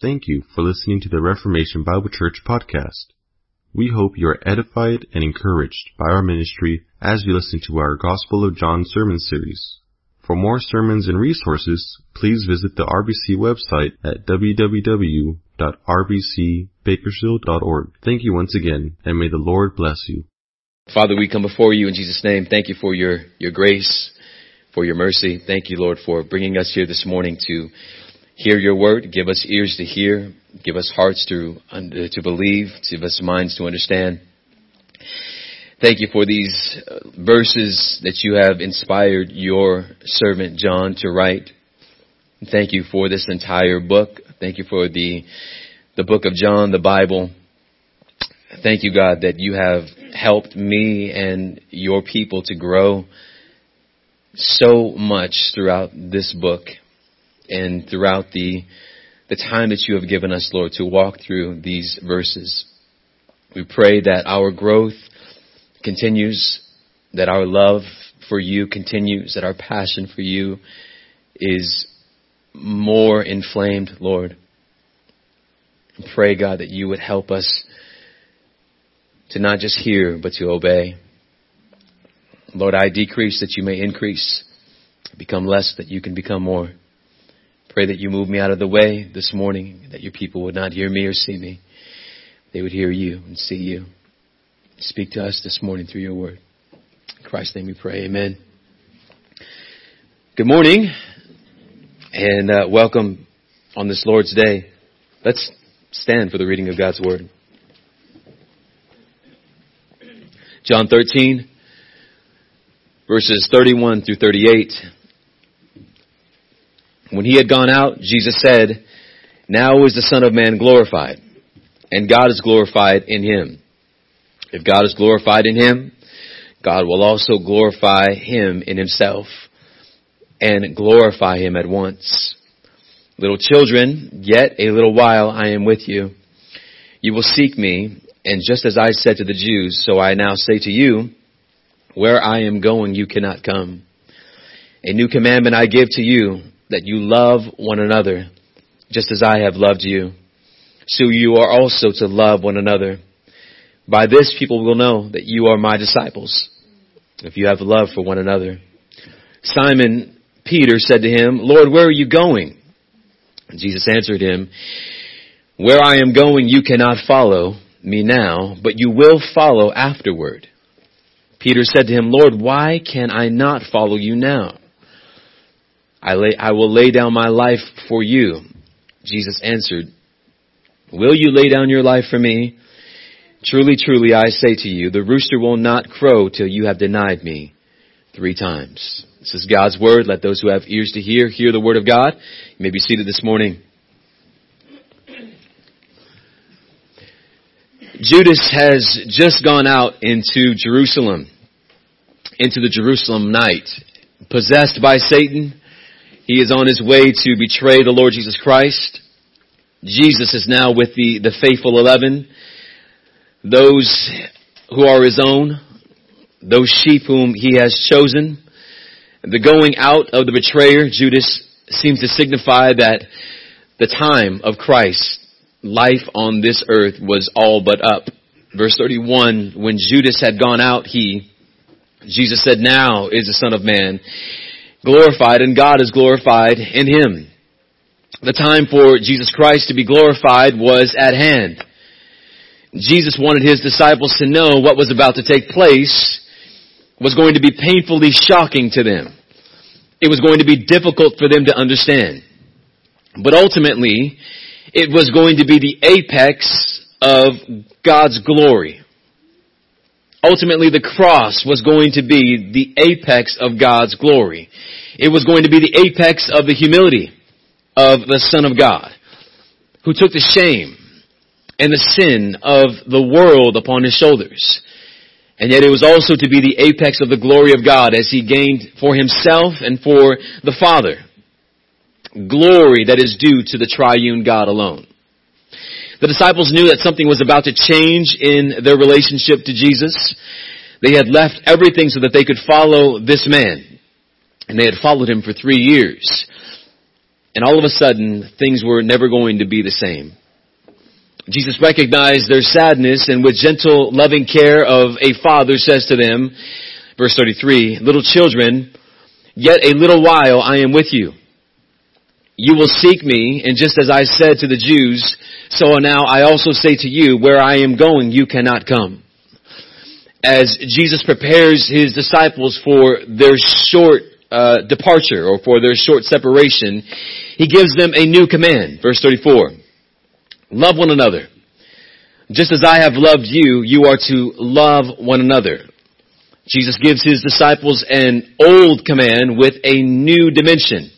Thank you for listening to the Reformation Bible Church podcast. We hope you are edified and encouraged by our ministry as you listen to our Gospel of John sermon series. For more sermons and resources, please visit the RBC website at www.rbcbakersfield.org. Thank you once again, and may the Lord bless you. Father, we come before you in Jesus' name. Thank you for your, your grace, for your mercy. Thank you, Lord, for bringing us here this morning to hear your word. Give us ears to hear. Give us hearts to, to believe. Give us minds to understand. Thank you for these uh, verses that you have inspired your servant John to write. Thank you for this entire book. Thank you for the, the book of John, the Bible. Thank you, God, that you have helped me and your people to grow so much throughout this book and throughout the, the time that you have given us, Lord, to walk through these verses. We pray that our growth continues, that our love for you continues, that our passion for you is more inflamed, Lord. pray, God, that you would help us to not just hear, but to obey. Lord, I decrease that you may increase, become less that you can become more. Pray that you move me out of the way this morning, that your people would not hear me or see me. They would hear you and see you. Speak to us this morning through your word. In Christ's name we pray. Amen. Good morning and uh, welcome on this Lord's Day. Let's stand for the reading of God's word. John 13, verses 31 through 38. When he had gone out, Jesus said, Now is the Son of Man glorified, and God is glorified in him. If God is glorified in him, God will also glorify him in himself, and glorify him at once. Little children, yet a little while I am with you. You will seek me, and just as I said to the Jews, so I now say to you, where I am going you cannot come. A new commandment I give to you, that you love one another, just as I have loved you. So you are also to love one another. By this people will know that you are my disciples, if you have love for one another. Simon Peter said to him, Lord, where are you going? Jesus answered him, Where I am going you cannot follow me now, but you will follow afterward. Peter said to him, Lord, why can I not follow you now? I, lay, I will lay down my life for you. Jesus answered, Will you lay down your life for me? Truly, truly, I say to you, the rooster will not crow till you have denied me three times. This is God's word. Let those who have ears to hear, hear the word of God. You may be seated this morning. Judas has just gone out into Jerusalem, into the Jerusalem night, possessed by Satan, he is on his way to betray the Lord Jesus Christ. Jesus is now with the, the faithful eleven, those who are his own, those sheep whom he has chosen. The going out of the betrayer, Judas, seems to signify that the time of Christ, life on this earth was all but up. Verse 31, when Judas had gone out, he, Jesus said, now is the Son of Man glorified and God is glorified in him. The time for Jesus Christ to be glorified was at hand. Jesus wanted his disciples to know what was about to take place was going to be painfully shocking to them. It was going to be difficult for them to understand. But ultimately, it was going to be the apex of God's glory. Ultimately, the cross was going to be the apex of God's glory. It was going to be the apex of the humility of the Son of God, who took the shame and the sin of the world upon his shoulders. And yet it was also to be the apex of the glory of God as he gained for himself and for the Father glory that is due to the triune God alone. The disciples knew that something was about to change in their relationship to Jesus. They had left everything so that they could follow this man. And they had followed him for three years. And all of a sudden, things were never going to be the same. Jesus recognized their sadness and with gentle, loving care of a father says to them, verse 33, little children, yet a little while I am with you. You will seek me, and just as I said to the Jews, so now I also say to you, where I am going, you cannot come. As Jesus prepares his disciples for their short uh, departure or for their short separation, he gives them a new command. Verse 34. Love one another. Just as I have loved you, you are to love one another. Jesus gives his disciples an old command with a new dimension.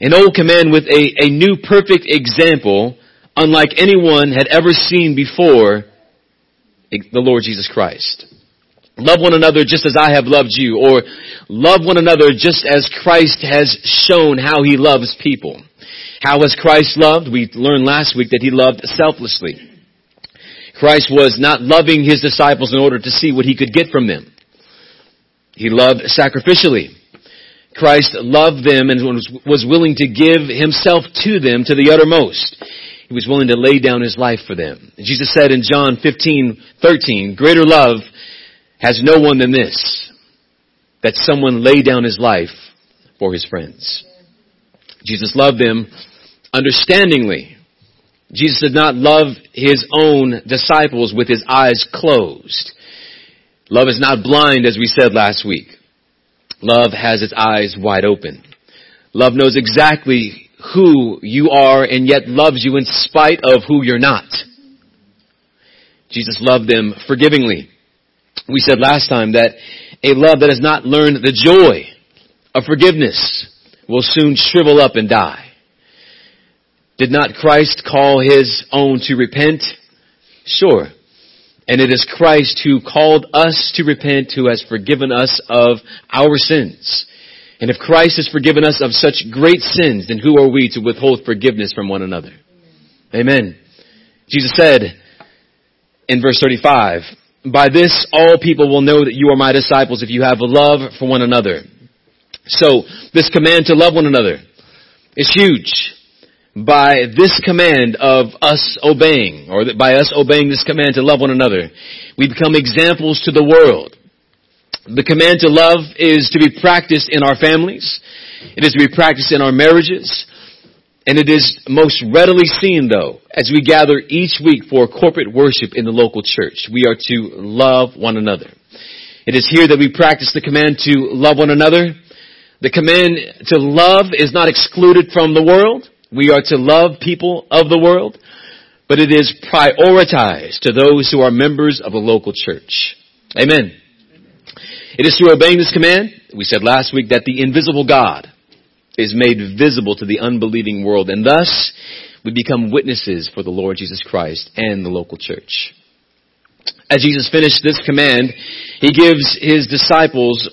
An old command with a, a new perfect example, unlike anyone had ever seen before the Lord Jesus Christ. Love one another just as I have loved you, or love one another just as Christ has shown how he loves people. How has Christ loved? We learned last week that he loved selflessly. Christ was not loving his disciples in order to see what he could get from them. He loved sacrificially. Christ loved them and was willing to give himself to them to the uttermost. He was willing to lay down his life for them. Jesus said in John 15, 13, greater love has no one than this, that someone lay down his life for his friends. Jesus loved them understandingly. Jesus did not love his own disciples with his eyes closed. Love is not blind as we said last week. Love has its eyes wide open. Love knows exactly who you are and yet loves you in spite of who you're not. Jesus loved them forgivingly. We said last time that a love that has not learned the joy of forgiveness will soon shrivel up and die. Did not Christ call his own to repent? Sure. And it is Christ who called us to repent, who has forgiven us of our sins. And if Christ has forgiven us of such great sins, then who are we to withhold forgiveness from one another? Amen. Jesus said in verse 35, by this all people will know that you are my disciples if you have a love for one another. So, this command to love one another is huge. By this command of us obeying, or by us obeying this command to love one another, we become examples to the world. The command to love is to be practiced in our families. It is to be practiced in our marriages. And it is most readily seen though, as we gather each week for corporate worship in the local church. We are to love one another. It is here that we practice the command to love one another. The command to love is not excluded from the world. We are to love people of the world, but it is prioritized to those who are members of a local church. Amen. It is through obeying this command, we said last week, that the invisible God, is made visible to the unbelieving world. And thus, we become witnesses for the Lord Jesus Christ and the local church. As Jesus finished this command, he gives his disciples,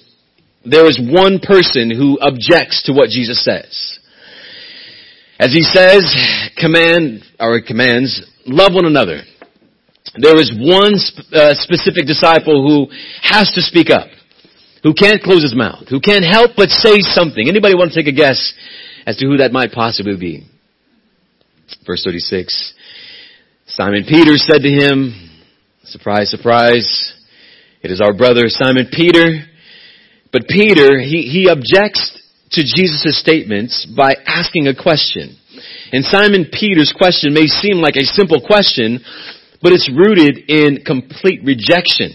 there is one person who objects to what Jesus says. As he says, command, or commands, love one another. There is one uh, specific disciple who has to speak up who can't close his mouth, who can't help but say something. Anybody want to take a guess as to who that might possibly be? Verse 36. Simon Peter said to him, surprise, surprise, it is our brother Simon Peter. But Peter, he, he objects to Jesus' statements by asking a question. And Simon Peter's question may seem like a simple question, but it's rooted in complete rejection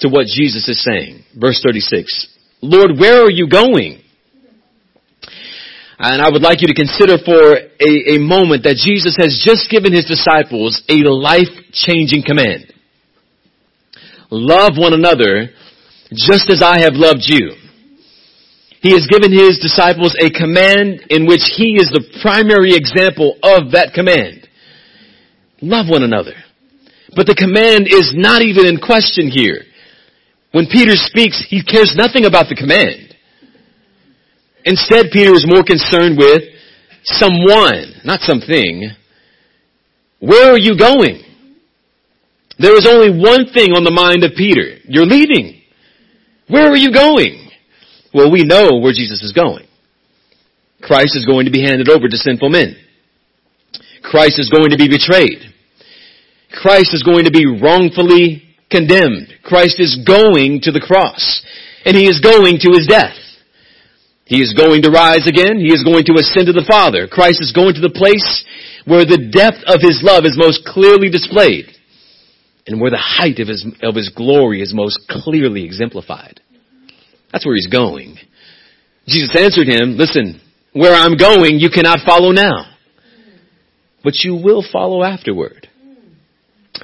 to what Jesus is saying. Verse 36. Lord, where are you going? And I would like you to consider for a, a moment that Jesus has just given his disciples a life-changing command. Love one another just as I have loved you. He has given his disciples a command in which he is the primary example of that command. Love one another. But the command is not even in question here. When Peter speaks, he cares nothing about the command. Instead, Peter is more concerned with someone, not something. Where are you going? There is only one thing on the mind of Peter. You're leaving. Where are you going? Well, we know where Jesus is going. Christ is going to be handed over to sinful men. Christ is going to be betrayed. Christ is going to be wrongfully condemned. Christ is going to the cross. And he is going to his death. He is going to rise again. He is going to ascend to the Father. Christ is going to the place where the depth of his love is most clearly displayed and where the height of his, of his glory is most clearly exemplified. That's where he's going. Jesus answered him, listen, where I'm going, you cannot follow now, but you will follow afterward.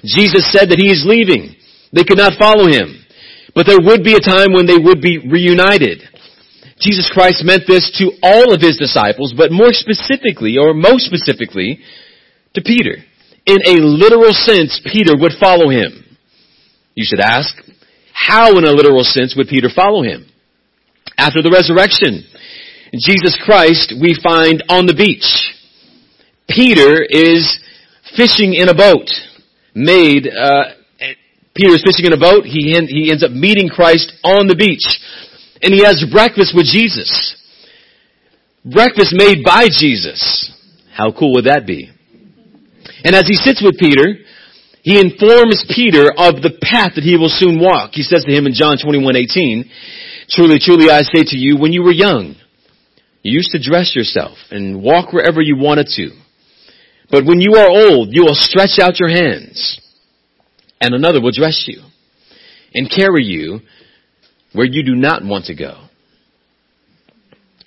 Jesus said that he is leaving. They could not follow him, but there would be a time when they would be reunited. Jesus Christ meant this to all of his disciples, but more specifically, or most specifically, to Peter. In a literal sense, Peter would follow him. You should ask, how in a literal sense would Peter follow him? After the resurrection, Jesus Christ we find on the beach. Peter is fishing in a boat made, uh, Peter is fishing in a boat. He, he ends up meeting Christ on the beach. And he has breakfast with Jesus. Breakfast made by Jesus. How cool would that be? And as he sits with Peter, he informs Peter of the path that he will soon walk. He says to him in John 21, 18, Truly, truly I say to you, when you were young, you used to dress yourself and walk wherever you wanted to. But when you are old, you will stretch out your hands and another will dress you and carry you where you do not want to go.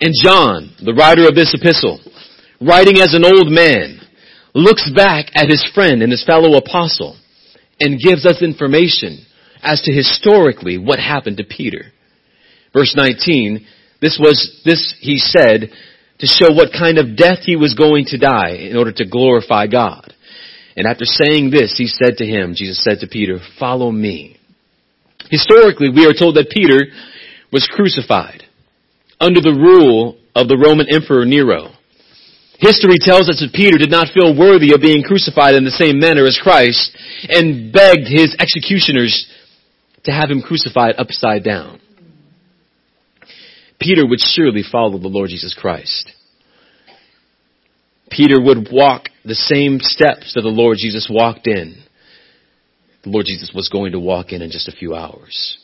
And John, the writer of this epistle, writing as an old man, looks back at his friend and his fellow apostle and gives us information as to historically what happened to Peter. Verse 19, this was, this he said to show what kind of death he was going to die in order to glorify God. And after saying this, he said to him, Jesus said to Peter, follow me. Historically, we are told that Peter was crucified under the rule of the Roman Emperor Nero. History tells us that Peter did not feel worthy of being crucified in the same manner as Christ and begged his executioners to have him crucified upside down. Peter would surely follow the Lord Jesus Christ. Peter would walk the same steps that the Lord Jesus walked in. The Lord Jesus was going to walk in in just a few hours.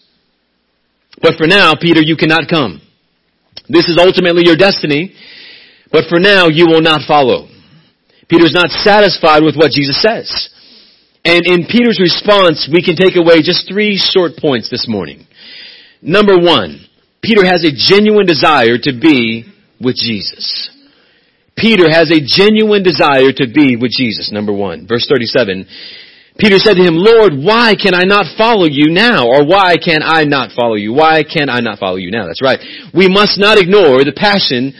But for now, Peter, you cannot come. This is ultimately your destiny, but for now you will not follow. Peter's not satisfied with what Jesus says. And in Peter's response, we can take away just three short points this morning. Number one, Peter has a genuine desire to be with Jesus. Peter has a genuine desire to be with Jesus, number one. Verse 37. Peter said to him, Lord, why can I not follow you now? Or why can I not follow you? Why can I not follow you now? That's right. We must not ignore the passion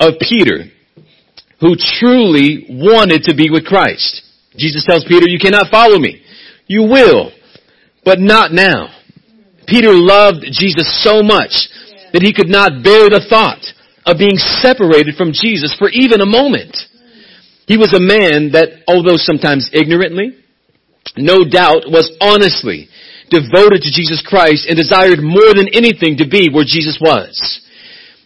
of Peter, who truly wanted to be with Christ. Jesus tells Peter, you cannot follow me. You will, but not now. Peter loved Jesus so much that he could not bear the thought of being separated from Jesus for even a moment. He was a man that, although sometimes ignorantly, no doubt was honestly devoted to Jesus Christ and desired more than anything to be where Jesus was.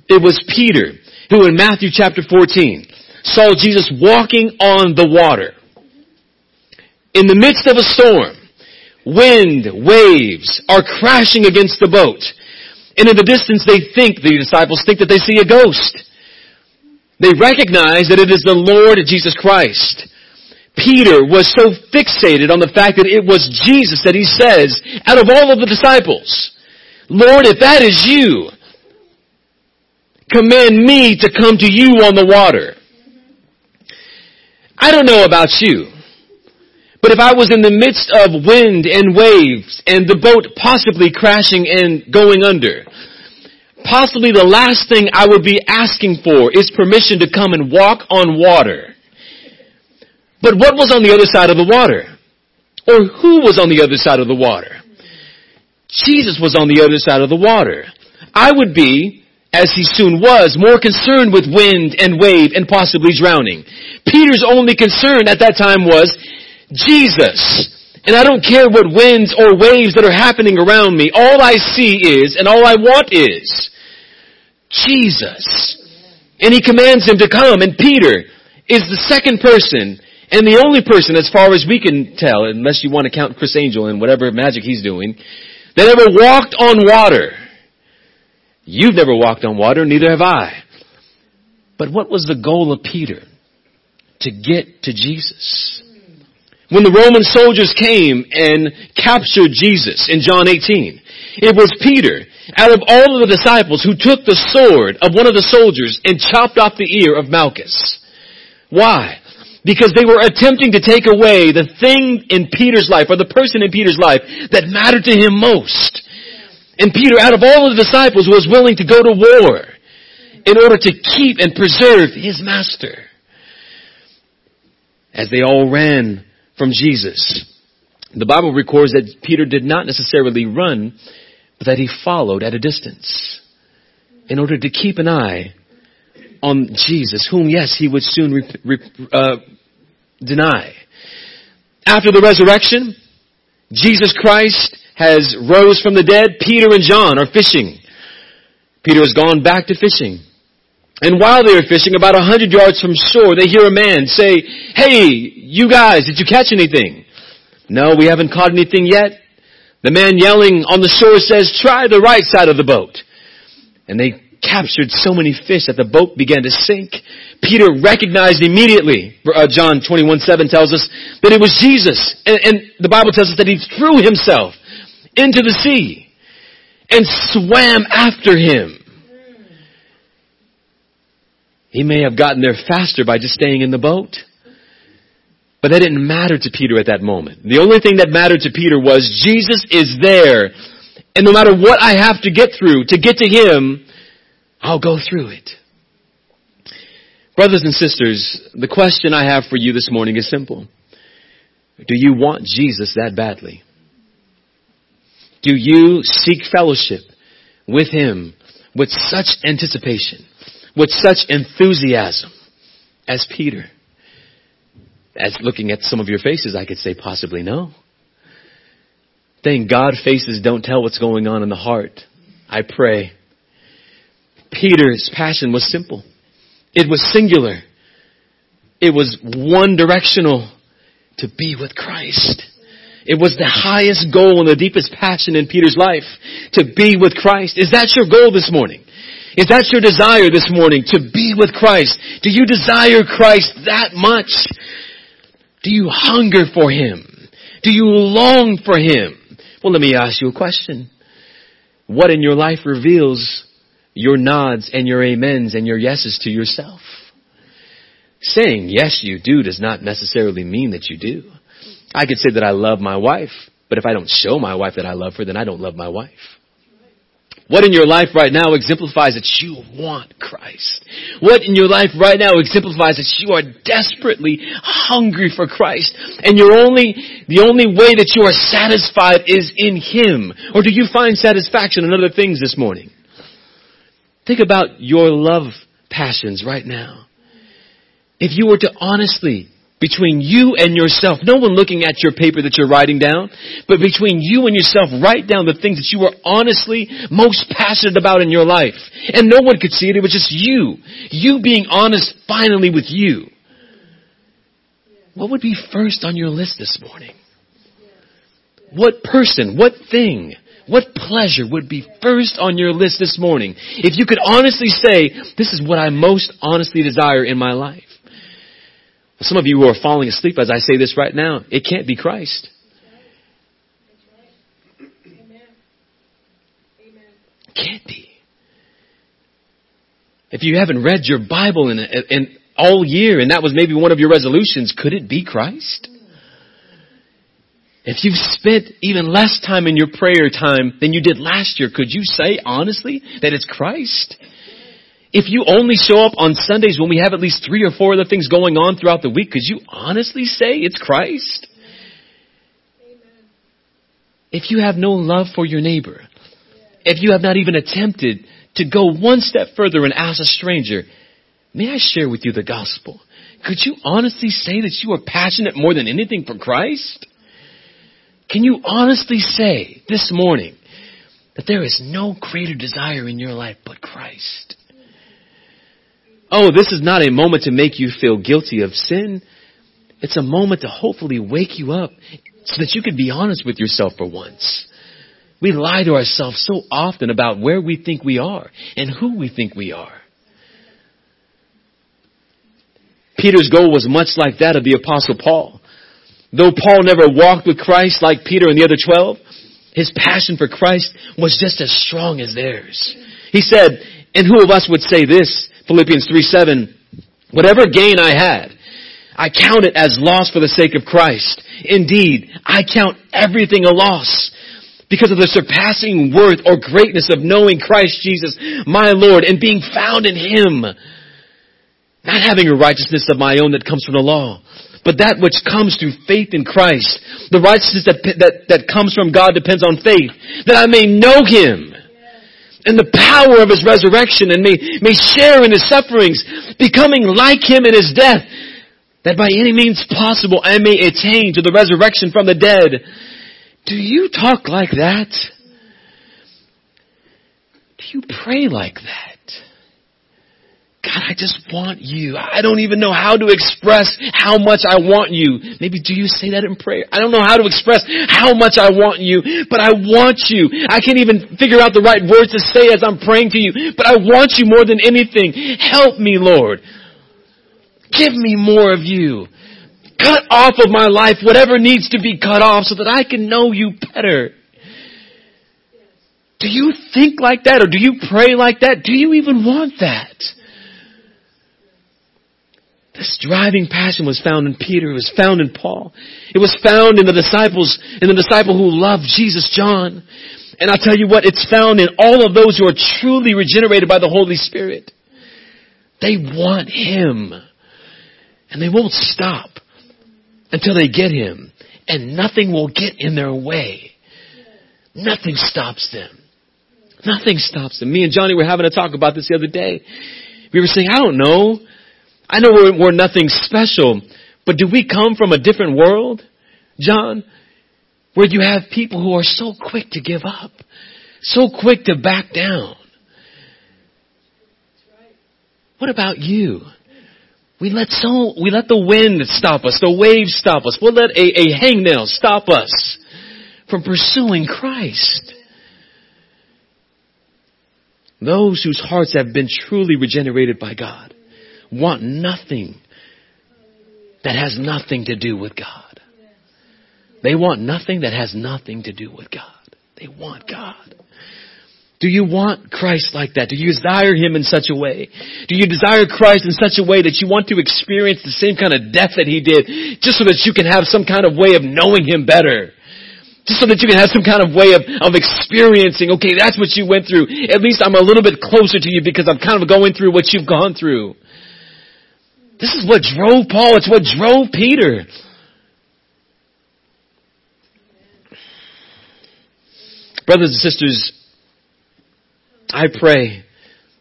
It was Peter who in Matthew chapter 14 saw Jesus walking on the water. In the midst of a storm, wind, waves are crashing against the boat. And in the distance they think, the disciples think that they see a ghost. They recognize that it is the Lord Jesus Christ. Peter was so fixated on the fact that it was Jesus that he says, out of all of the disciples, Lord, if that is you, command me to come to you on the water. I don't know about you, but if I was in the midst of wind and waves and the boat possibly crashing and going under, possibly the last thing I would be asking for is permission to come and walk on water. But what was on the other side of the water? Or who was on the other side of the water? Jesus was on the other side of the water. I would be, as he soon was, more concerned with wind and wave and possibly drowning. Peter's only concern at that time was, Jesus. And I don't care what winds or waves that are happening around me. All I see is, and all I want is, Jesus. And he commands him to come. And Peter is the second person and the only person, as far as we can tell, unless you want to count Criss Angel and whatever magic he's doing, that ever walked on water. You've never walked on water, neither have I. But what was the goal of Peter? To get to Jesus. When the Roman soldiers came and captured Jesus in John 18, it was Peter, out of all of the disciples, who took the sword of one of the soldiers and chopped off the ear of Malchus. Why? Because they were attempting to take away the thing in Peter's life, or the person in Peter's life, that mattered to him most. And Peter, out of all of the disciples, was willing to go to war in order to keep and preserve his master. As they all ran from Jesus. The Bible records that Peter did not necessarily run, but that he followed at a distance in order to keep an eye on Jesus, whom, yes, he would soon re- re- uh, deny. After the resurrection, Jesus Christ has rose from the dead. Peter and John are fishing. Peter has gone back to fishing. And while they are fishing, about a hundred yards from shore, they hear a man say, Hey, you guys, did you catch anything? No, we haven't caught anything yet. The man yelling on the shore says, try the right side of the boat. And they captured so many fish that the boat began to sink. Peter recognized immediately, uh, John 21, 7 tells us, that it was Jesus. And, and the Bible tells us that he threw himself into the sea and swam after him. He may have gotten there faster by just staying in the boat. But that didn't matter to Peter at that moment. The only thing that mattered to Peter was Jesus is there. And no matter what I have to get through to get to Him, I'll go through it. Brothers and sisters, the question I have for you this morning is simple. Do you want Jesus that badly? Do you seek fellowship with Him with such anticipation? With such enthusiasm as Peter? As looking at some of your faces, I could say possibly no. Thank God faces don't tell what's going on in the heart. I pray. Peter's passion was simple. It was singular. It was one directional to be with Christ. It was the highest goal and the deepest passion in Peter's life to be with Christ. Is that your goal this morning? Is that your desire this morning to be with Christ? Do you desire Christ that much? Do you hunger for Him? Do you long for Him? Well, let me ask you a question. What in your life reveals your nods and your amens and your yeses to yourself? Saying yes you do does not necessarily mean that you do. I could say that I love my wife, but if I don't show my wife that I love her, then I don't love my wife. What in your life right now exemplifies that you want Christ? What in your life right now exemplifies that you are desperately hungry for Christ? And you're only, the only way that you are satisfied is in Him. Or do you find satisfaction in other things this morning? Think about your love passions right now. If you were to honestly between you and yourself. No one looking at your paper that you're writing down, but between you and yourself, write down the things that you are honestly most passionate about in your life. And no one could see it. It was just you. You being honest finally with you. What would be first on your list this morning? What person, what thing, what pleasure would be first on your list this morning? If you could honestly say, this is what I most honestly desire in my life. Some of you who are falling asleep as I say this right now, it can't be Christ. Can't be. If you haven't read your Bible in, in all year and that was maybe one of your resolutions, could it be Christ? If you've spent even less time in your prayer time than you did last year, could you say honestly that it's Christ? If you only show up on Sundays when we have at least three or four other things going on throughout the week, could you honestly say it's Christ? Amen. If you have no love for your neighbor, if you have not even attempted to go one step further and ask a stranger, may I share with you the gospel? Could you honestly say that you are passionate more than anything for Christ? Can you honestly say this morning that there is no greater desire in your life but Christ? Oh, this is not a moment to make you feel guilty of sin. It's a moment to hopefully wake you up so that you can be honest with yourself for once. We lie to ourselves so often about where we think we are and who we think we are. Peter's goal was much like that of the apostle Paul. Though Paul never walked with Christ like Peter and the other twelve, his passion for Christ was just as strong as theirs. He said, and who of us would say this? Philippians 3 7, whatever gain I had, I count it as loss for the sake of Christ. Indeed, I count everything a loss because of the surpassing worth or greatness of knowing Christ Jesus, my Lord, and being found in Him. Not having a righteousness of my own that comes from the law, but that which comes through faith in Christ. The righteousness that, that, that comes from God depends on faith, that I may know Him and the power of His resurrection and may, may share in His sufferings, becoming like Him in His death, that by any means possible I may attain to the resurrection from the dead. Do you talk like that? Do you pray like that? God, I just want you. I don't even know how to express how much I want you. Maybe do you say that in prayer? I don't know how to express how much I want you, but I want you. I can't even figure out the right words to say as I'm praying to you, but I want you more than anything. Help me, Lord. Give me more of you. Cut off of my life whatever needs to be cut off so that I can know you better. Do you think like that or do you pray like that? Do you even want that? This driving passion was found in Peter. It was found in Paul. It was found in the disciples, in the disciple who loved Jesus, John. And I'll tell you what, it's found in all of those who are truly regenerated by the Holy Spirit. They want Him. And they won't stop until they get Him. And nothing will get in their way. Nothing stops them. Nothing stops them. Me and Johnny were having a talk about this the other day. We were saying, I don't know. I know we're, we're nothing special, but do we come from a different world, John? Where you have people who are so quick to give up, so quick to back down. What about you? We let so, we let the wind stop us, the waves stop us. We'll let a, a hangnail stop us from pursuing Christ. Those whose hearts have been truly regenerated by God want nothing that has nothing to do with God. They want nothing that has nothing to do with God. They want God. Do you want Christ like that? Do you desire Him in such a way? Do you desire Christ in such a way that you want to experience the same kind of death that He did, just so that you can have some kind of way of knowing Him better? Just so that you can have some kind of way of, of experiencing, okay, that's what you went through. At least I'm a little bit closer to you because I'm kind of going through what you've gone through. This is what drove Paul. It's what drove Peter. Brothers and sisters, I pray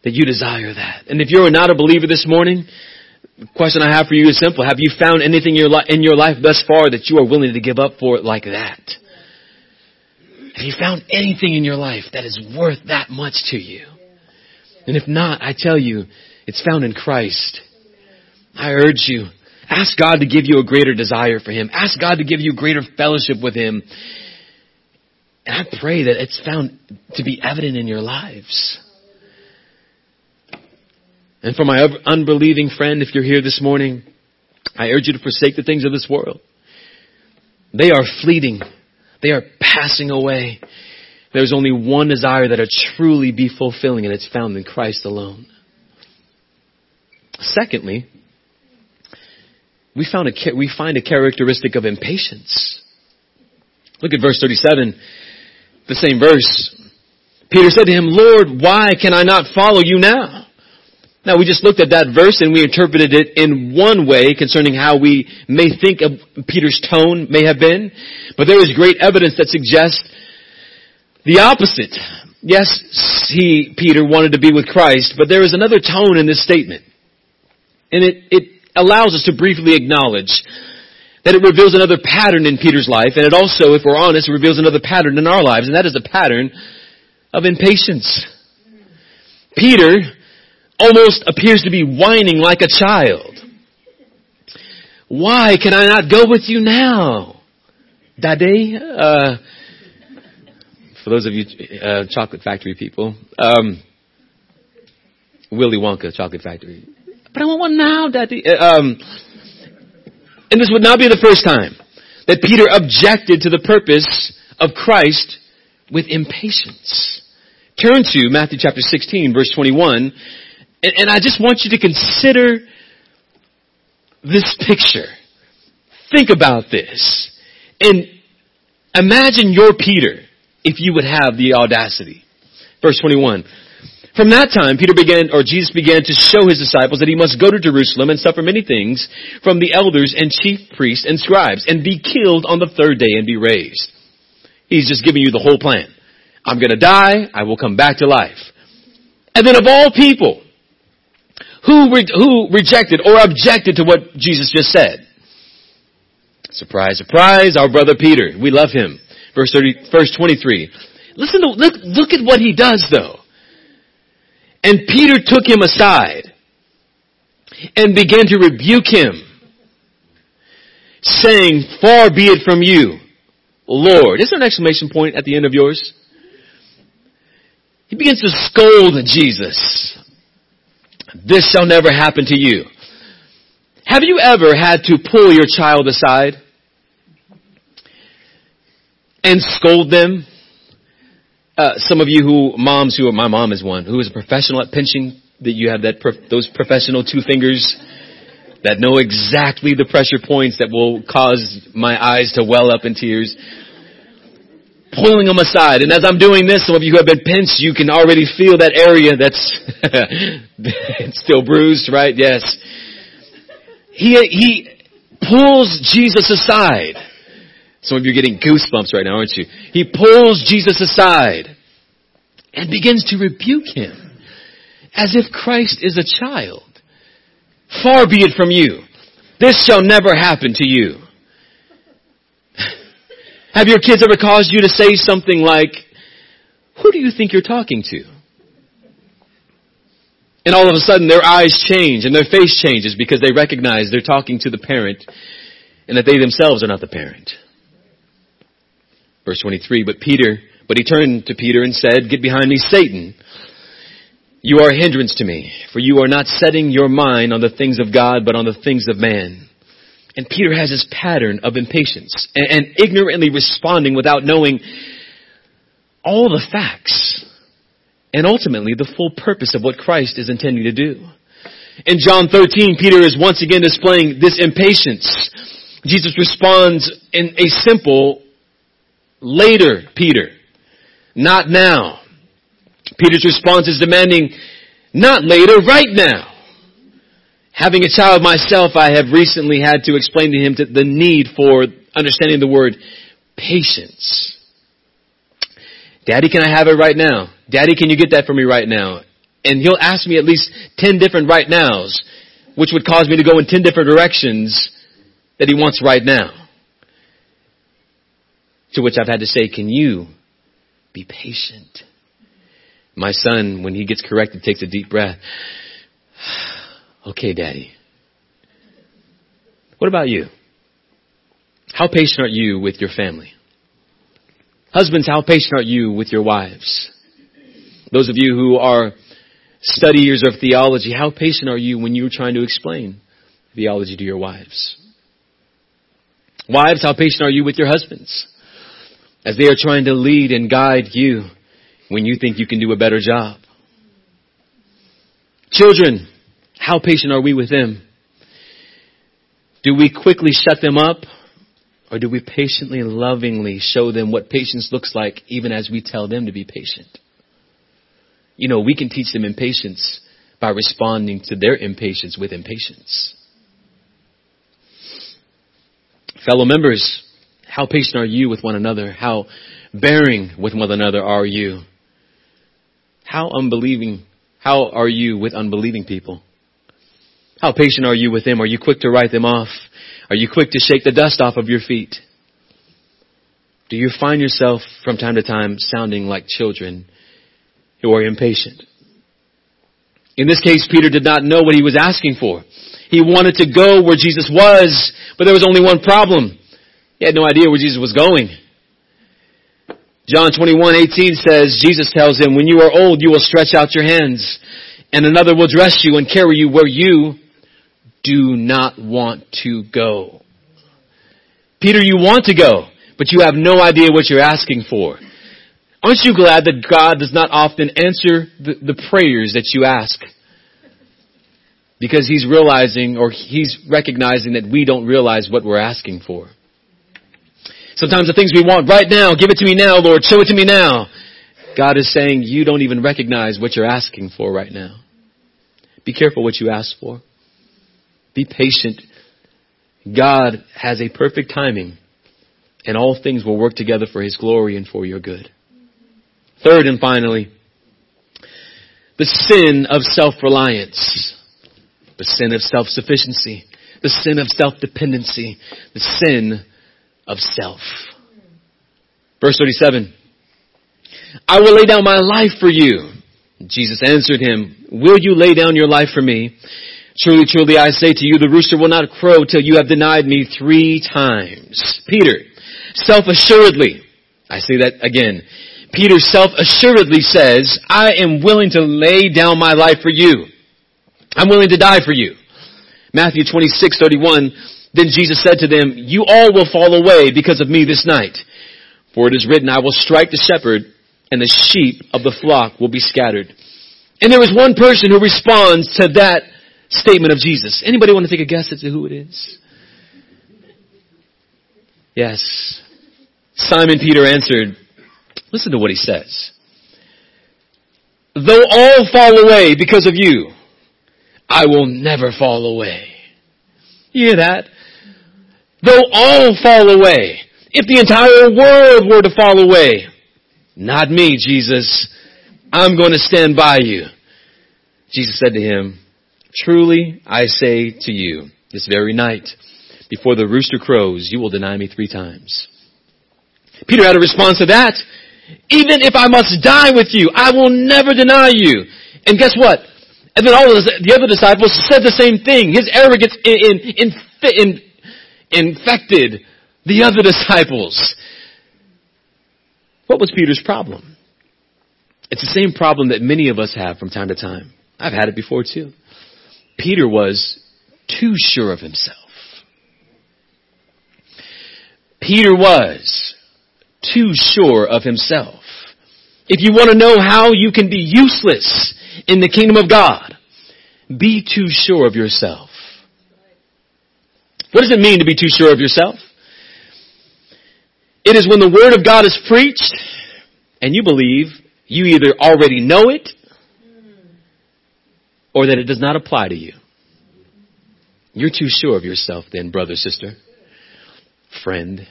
that you desire that. And if you're not a believer this morning, the question I have for you is simple. Have you found anything in your life thus far that you are willing to give up for like that? Have you found anything in your life that is worth that much to you? And if not, I tell you, it's found in Christ. I urge you, ask God to give you a greater desire for Him. Ask God to give you greater fellowship with Him. And I pray that it's found to be evident in your lives. And for my unbelieving friend, if you're here this morning, I urge you to forsake the things of this world. They are fleeting. They are passing away. There's only one desire that will truly be fulfilling, and it's found in Christ alone. Secondly, we found a, we find a characteristic of impatience. Look at verse 37, the same verse. Peter said to him, Lord, why can I not follow you now? Now we just looked at that verse and we interpreted it in one way concerning how we may think of Peter's tone may have been, but there is great evidence that suggests the opposite. Yes, he, Peter, wanted to be with Christ, but there is another tone in this statement. And it, it allows us to briefly acknowledge that it reveals another pattern in Peter's life, and it also, if we're honest, reveals another pattern in our lives, and that is the pattern of impatience. Peter almost appears to be whining like a child. Why can I not go with you now? Daddy? Uh, for those of you uh, chocolate factory people, um, Willy Wonka chocolate factory. But I want one now, Daddy. Uh, um, and this would not be the first time that Peter objected to the purpose of Christ with impatience. Turn to Matthew chapter 16 verse 21 and, and I just want you to consider this picture. Think about this. And imagine you're Peter if you would have the audacity. Verse 21. From that time, Peter began, or Jesus began to show his disciples that he must go to Jerusalem and suffer many things from the elders and chief priests and scribes and be killed on the third day and be raised. He's just giving you the whole plan. I'm gonna die, I will come back to life. And then of all people, who, re- who rejected or objected to what Jesus just said? Surprise, surprise, our brother Peter. We love him. Verse 30, verse 23. Listen to, look, look at what he does though. And Peter took him aside and began to rebuke him, saying, far be it from you, Lord. Is there an exclamation point at the end of yours? He begins to scold Jesus. This shall never happen to you. Have you ever had to pull your child aside and scold them? Uh, some of you who, moms who, my mom is one, who is a professional at pinching, that you have that, those professional two fingers that know exactly the pressure points that will cause my eyes to well up in tears pulling them aside. And as I'm doing this, some of you who have been pinched, you can already feel that area that's it's still bruised, right? Yes. He, he pulls Jesus aside. Some of you are getting goosebumps right now, aren't you? He pulls Jesus aside and begins to rebuke him as if Christ is a child. Far be it from you. This shall never happen to you. Have your kids ever caused you to say something like, who do you think you're talking to? And all of a sudden their eyes change and their face changes because they recognize they're talking to the parent and that they themselves are not the parent. Verse 23, but Peter, but he turned to Peter and said, get behind me, Satan. You are a hindrance to me, for you are not setting your mind on the things of God, but on the things of man. And Peter has his pattern of impatience and, and ignorantly responding without knowing all the facts and ultimately the full purpose of what Christ is intending to do. In John 13, Peter is once again displaying this impatience. Jesus responds in a simple, later, Peter. Not now. Peter's response is demanding, not later, right now. Having a child myself, I have recently had to explain to him the need for understanding the word patience. Daddy, can I have it right now? Daddy, can you get that for me right now? And he'll ask me at least 10 different right nows, which would cause me to go in 10 different directions that he wants right now. To which I've had to say, can you be patient? My son, when he gets corrected, takes a deep breath. Okay, daddy. What about you? How patient are you with your family? Husbands, how patient are you with your wives? Those of you who are studiers of theology, how patient are you when you're trying to explain theology to your wives? Wives, how patient are you with your husbands as they are trying to lead and guide you when you think you can do a better job? Children, how patient are we with them? Do we quickly shut them up? Or do we patiently and lovingly show them what patience looks like even as we tell them to be patient? You know, we can teach them impatience by responding to their impatience with impatience. Fellow members, how patient are you with one another? How bearing with one another are you? How unbelieving, how are you with unbelieving people? How patient are you with them? Are you quick to write them off? Are you quick to shake the dust off of your feet? Do you find yourself from time to time sounding like children who are impatient? In this case, Peter did not know what he was asking for. He wanted to go where Jesus was, but there was only one problem. He had no idea where Jesus was going. John 21, 18 says, Jesus tells him, when you are old, you will stretch out your hands and another will dress you and carry you where you do not want to go. Peter, you want to go, but you have no idea what you're asking for. Aren't you glad that God does not often answer the, the prayers that you ask? Because He's realizing or He's recognizing that we don't realize what we're asking for. Sometimes the things we want right now, give it to me now, Lord, show it to me now. God is saying you don't even recognize what you're asking for right now. Be careful what you ask for. Be patient. God has a perfect timing and all things will work together for His glory and for your good. Third and finally, the sin of self-reliance, the sin of self-sufficiency, the sin of self-dependency, the sin of self. Verse 37. I will lay down my life for you. Jesus answered him, Will you lay down your life for me? Truly, truly, I say to you, the rooster will not crow till you have denied me three times. Peter, self-assuredly, I say that again. Peter self-assuredly says, I am willing to lay down my life for you. I'm willing to die for you. Matthew 26, 31, then Jesus said to them, you all will fall away because of me this night. For it is written, I will strike the shepherd and the sheep of the flock will be scattered. And there is one person who responds to that statement of Jesus. Anybody want to take a guess as to who it is? Yes. Simon Peter answered, listen to what he says. Though all fall away because of you, I will never fall away. You hear that? Though all fall away, if the entire world were to fall away, not me, Jesus. I'm going to stand by you. Jesus said to him, Truly I say to you, this very night, before the rooster crows, you will deny me three times. Peter had a response to that. Even if I must die with you, I will never deny you. And guess what? And then all of the other disciples said the same thing. His arrogance in, in, in, infected the other disciples. What was Peter's problem? It's the same problem that many of us have from time to time. I've had it before too. Peter was too sure of himself. Peter was too sure of himself. If you want to know how you can be useless in the kingdom of God, be too sure of yourself. What does it mean to be too sure of yourself? It is when the Word of God is preached and you believe you either already know it or that it does not apply to you. You're too sure of yourself then, brother, sister, friend.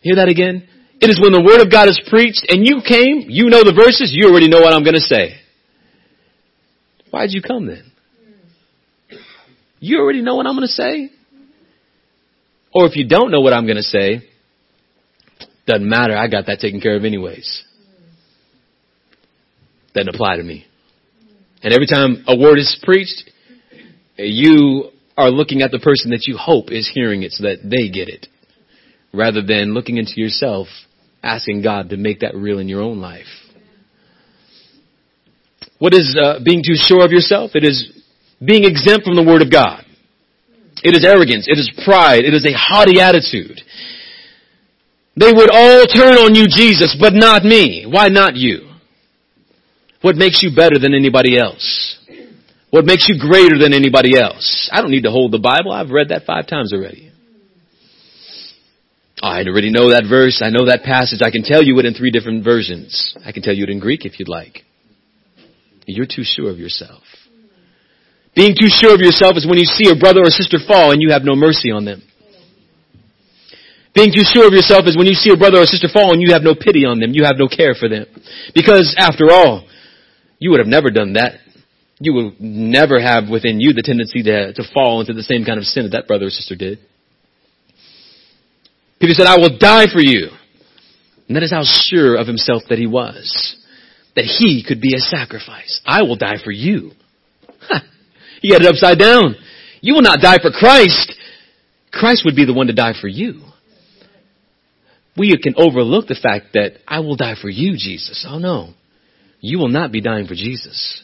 Hear that again? It is when the Word of God is preached and you came, you know the verses, you already know what I'm going to say. Why'd you come then? You already know what I'm going to say? Or if you don't know what I'm going to say, doesn't matter. I got that taken care of anyways. Doesn't apply to me. And every time a word is preached, you are looking at the person that you hope is hearing it so that they get it. Rather than looking into yourself, asking God to make that real in your own life. What is uh, being too sure of yourself? It is being exempt from the Word of God. It is arrogance. It is pride. It is a haughty attitude. They would all turn on you, Jesus, but not me. Why not you? What makes you better than anybody else? What makes you greater than anybody else? I don't need to hold the Bible. I've read that five times already. Oh, I already know that verse. I know that passage. I can tell you it in three different versions. I can tell you it in Greek if you'd like. You're too sure of yourself. Being too sure of yourself is when you see a brother or sister fall and you have no mercy on them. Being too sure of yourself is when you see a brother or sister fall and you have no pity on them. You have no care for them. Because after all, you would have never done that. You will never have within you the tendency to, to fall into the same kind of sin that that brother or sister did. Peter said, I will die for you. And that is how sure of himself that he was. That he could be a sacrifice. I will die for you. He had it upside down. You will not die for Christ. Christ would be the one to die for you. We can overlook the fact that I will die for you, Jesus. Oh no. You will not be dying for Jesus.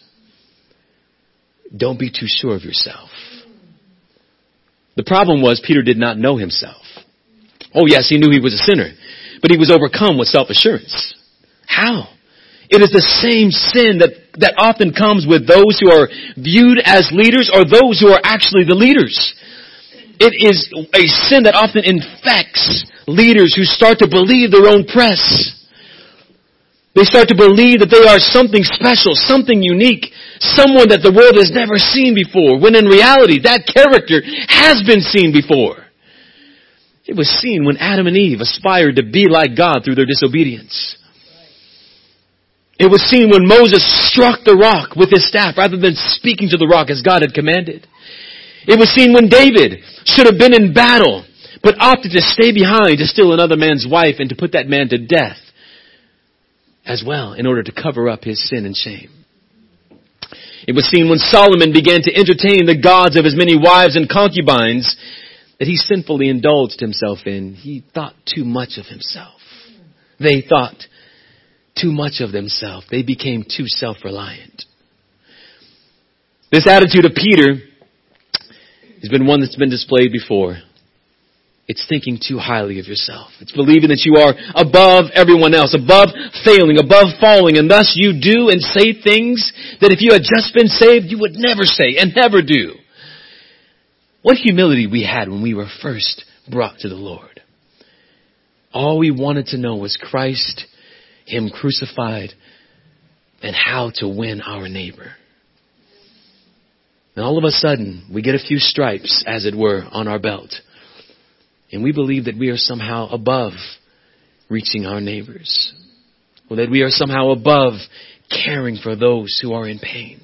Don't be too sure of yourself. The problem was Peter did not know himself. Oh yes, he knew he was a sinner, but he was overcome with self-assurance. How? It is the same sin that, that often comes with those who are viewed as leaders or those who are actually the leaders. It is a sin that often infects leaders who start to believe their own press. They start to believe that they are something special, something unique, someone that the world has never seen before, when in reality that character has been seen before. It was seen when Adam and Eve aspired to be like God through their disobedience. It was seen when Moses struck the rock with his staff rather than speaking to the rock as God had commanded. It was seen when David should have been in battle, but opted to stay behind to steal another man's wife and to put that man to death as well in order to cover up his sin and shame. It was seen when Solomon began to entertain the gods of his many wives and concubines that he sinfully indulged himself in. He thought too much of himself. They thought too much of themselves. They became too self-reliant. This attitude of Peter has been one that's been displayed before. It's thinking too highly of yourself. It's believing that you are above everyone else, above failing, above falling, and thus you do and say things that if you had just been saved, you would never say and never do. What humility we had when we were first brought to the Lord. All we wanted to know was Christ, Him crucified, and how to win our neighbor. And all of a sudden, we get a few stripes, as it were, on our belt. And we believe that we are somehow above reaching our neighbors. Or that we are somehow above caring for those who are in pain.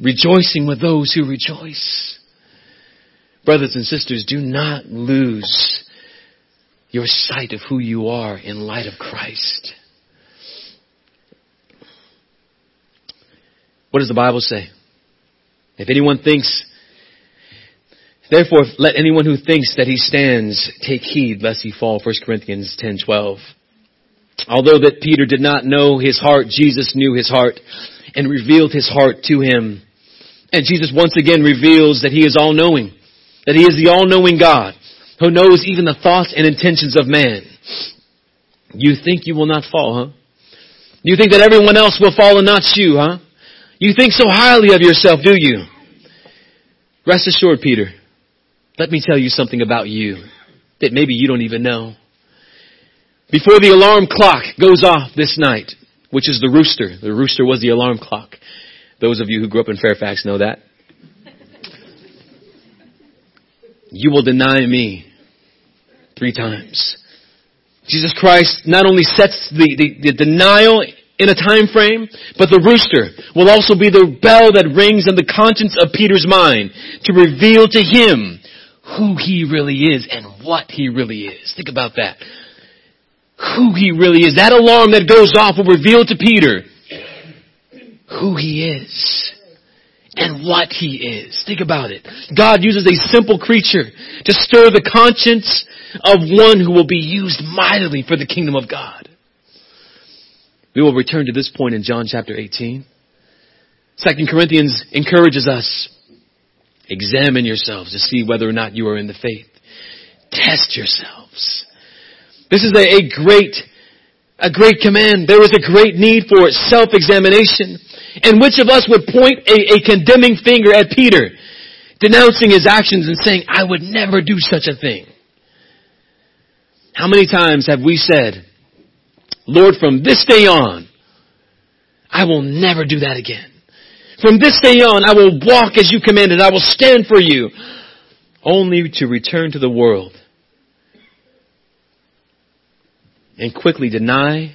Rejoicing with those who rejoice. Brothers and sisters, do not lose your sight of who you are in light of Christ. What does the Bible say? If anyone thinks Therefore, let anyone who thinks that he stands take heed lest he fall. 1 Corinthians 10:12. Although that Peter did not know his heart, Jesus knew his heart and revealed his heart to him. And Jesus once again reveals that he is all-knowing, that he is the all-knowing God who knows even the thoughts and intentions of man. You think you will not fall, huh? You think that everyone else will fall and not you, huh? You think so highly of yourself, do you? Rest assured, Peter, let me tell you something about you that maybe you don't even know. Before the alarm clock goes off this night, which is the rooster, the rooster was the alarm clock. Those of you who grew up in Fairfax know that. You will deny me three times. Jesus Christ not only sets the, the, the denial in a time frame, but the rooster will also be the bell that rings in the conscience of Peter's mind to reveal to him who he really is and what he really is. Think about that. Who he really is. That alarm that goes off will reveal to Peter who he is and what he is. Think about it. God uses a simple creature to stir the conscience of one who will be used mightily for the kingdom of God. We will return to this point in John chapter 18. Second Corinthians encourages us Examine yourselves to see whether or not you are in the faith. Test yourselves. This is a, a great, a great command. There is a great need for self-examination. And which of us would point a, a condemning finger at Peter, denouncing his actions and saying, I would never do such a thing? How many times have we said, Lord, from this day on, I will never do that again. From this day on, I will walk as you commanded. I will stand for you. Only to return to the world and quickly deny,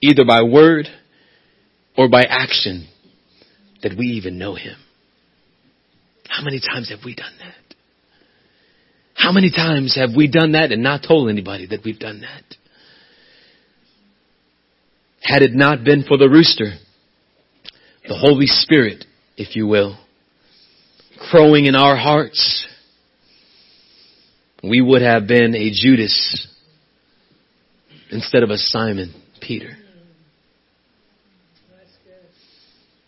either by word or by action, that we even know Him. How many times have we done that? How many times have we done that and not told anybody that we've done that? Had it not been for the rooster, the Holy Spirit, if you will, crowing in our hearts, we would have been a Judas instead of a Simon Peter.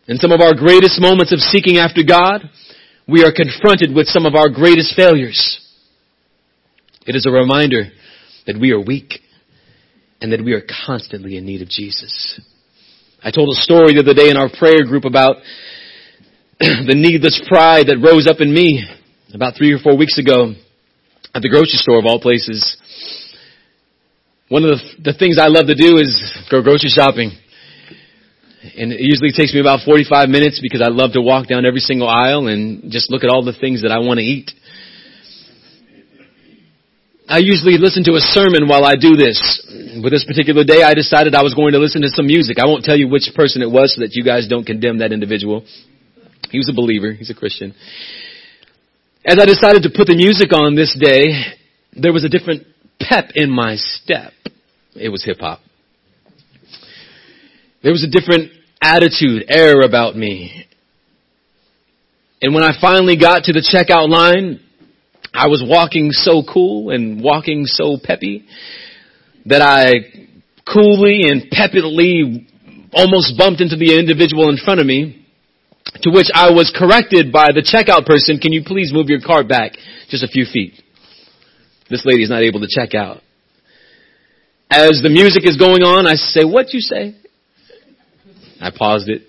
In some of our greatest moments of seeking after God, we are confronted with some of our greatest failures. It is a reminder that we are weak and that we are constantly in need of Jesus. I told a story the other day in our prayer group about the needless pride that rose up in me about three or four weeks ago at the grocery store of all places. One of the, the things I love to do is go grocery shopping. And it usually takes me about 45 minutes because I love to walk down every single aisle and just look at all the things that I want to eat. I usually listen to a sermon while I do this. But this particular day, I decided I was going to listen to some music. I won't tell you which person it was so that you guys don't condemn that individual. He was a believer. He's a Christian. As I decided to put the music on this day, there was a different pep in my step. It was hip hop. There was a different attitude, air about me. And when I finally got to the checkout line, I was walking so cool and walking so peppy that I coolly and peppily almost bumped into the individual in front of me, to which I was corrected by the checkout person, can you please move your cart back just a few feet? This lady is not able to check out. As the music is going on, I say, what you say? I paused it.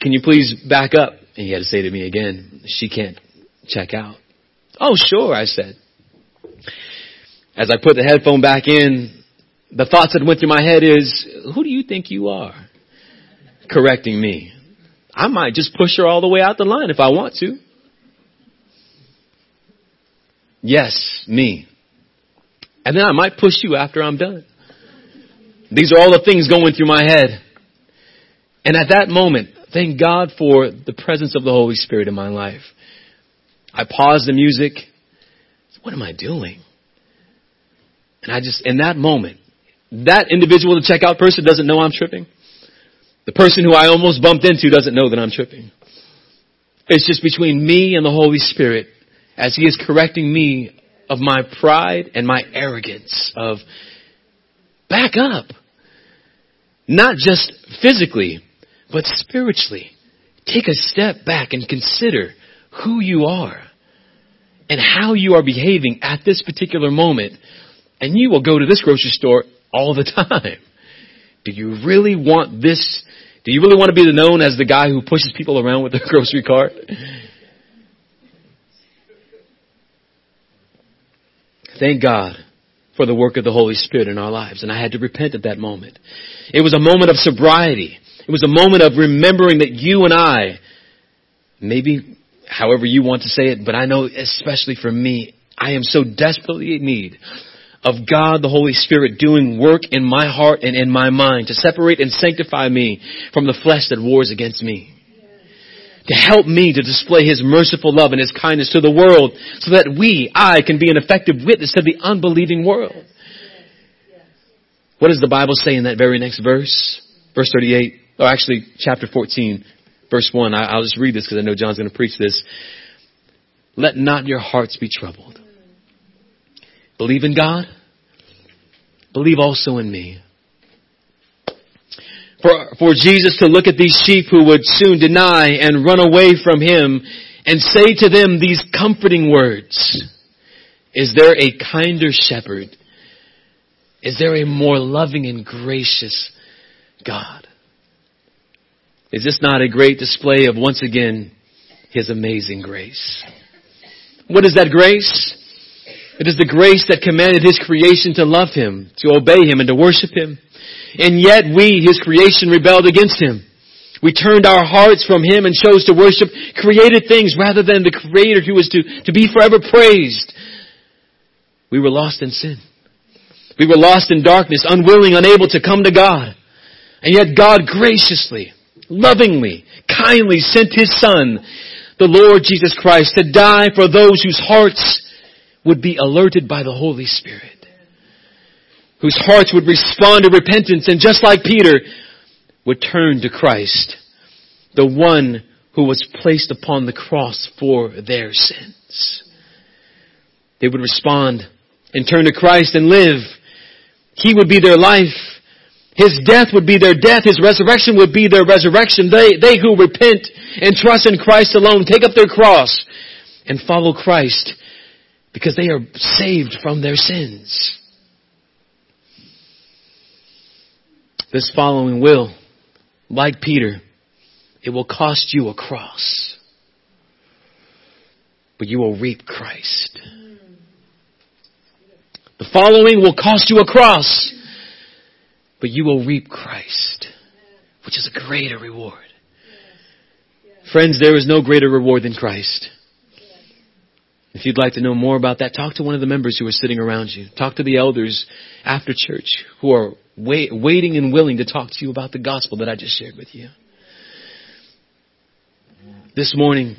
Can you please back up? And he had to say to me again, she can't check out. Oh, sure, I said. As I put the headphone back in, the thoughts that went through my head is, who do you think you are? Correcting me. I might just push her all the way out the line if I want to. Yes, me. And then I might push you after I'm done. These are all the things going through my head. And at that moment, thank God for the presence of the Holy Spirit in my life. I pause the music. What am I doing? And I just, in that moment, that individual, the checkout person doesn't know I'm tripping. The person who I almost bumped into doesn't know that I'm tripping. It's just between me and the Holy Spirit as He is correcting me of my pride and my arrogance of back up. Not just physically, but spiritually. Take a step back and consider who you are and how you are behaving at this particular moment. And you will go to this grocery store all the time. Do you really want this? Do you really want to be known as the guy who pushes people around with a grocery cart? Thank God for the work of the Holy Spirit in our lives. And I had to repent at that moment. It was a moment of sobriety. It was a moment of remembering that you and I, maybe however you want to say it, but I know especially for me, I am so desperately in need of God the Holy Spirit doing work in my heart and in my mind to separate and sanctify me from the flesh that wars against me. To help me to display His merciful love and His kindness to the world so that we, I, can be an effective witness to the unbelieving world. What does the Bible say in that very next verse? Verse 38 or actually chapter 14, verse 1. I, will just read this because I know John's going to preach this. Let not your hearts be troubled. Believe in God. Believe also in me. For, for Jesus to look at these sheep who would soon deny and run away from him and say to them these comforting words. Is there a kinder shepherd? Is there a more loving and gracious God? Is this not a great display of once again His amazing grace? What is that grace? It is the grace that commanded His creation to love Him, to obey Him, and to worship Him. And yet we, His creation, rebelled against Him. We turned our hearts from Him and chose to worship created things rather than the Creator who was to, to be forever praised. We were lost in sin. We were lost in darkness, unwilling, unable to come to God. And yet God graciously, lovingly, kindly sent His Son, the Lord Jesus Christ, to die for those whose hearts would be alerted by the Holy Spirit. Whose hearts would respond to repentance and just like Peter, would turn to Christ, the one who was placed upon the cross for their sins. They would respond and turn to Christ and live. He would be their life. His death would be their death. His resurrection would be their resurrection. They, they who repent and trust in Christ alone, take up their cross and follow Christ because they are saved from their sins. This following will, like Peter, it will cost you a cross, but you will reap Christ. The following will cost you a cross, but you will reap Christ, which is a greater reward. Friends, there is no greater reward than Christ. If you'd like to know more about that, talk to one of the members who are sitting around you. Talk to the elders after church who are wait, waiting and willing to talk to you about the gospel that I just shared with you. This morning,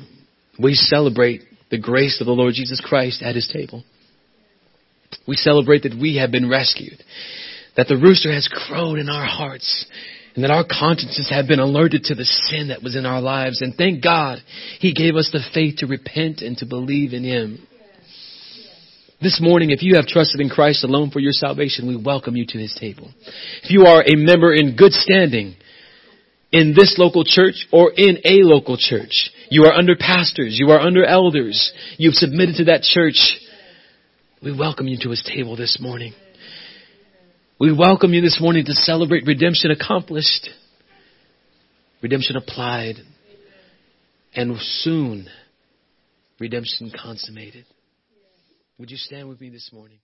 we celebrate the grace of the Lord Jesus Christ at His table. We celebrate that we have been rescued, that the rooster has crowed in our hearts, and that our consciences have been alerted to the sin that was in our lives. And thank God He gave us the faith to repent and to believe in Him. This morning, if you have trusted in Christ alone for your salvation, we welcome you to His table. If you are a member in good standing in this local church or in a local church, you are under pastors, you are under elders, you've submitted to that church, we welcome you to His table this morning. We welcome you this morning to celebrate redemption accomplished, redemption applied, and soon redemption consummated. Would you stand with me this morning?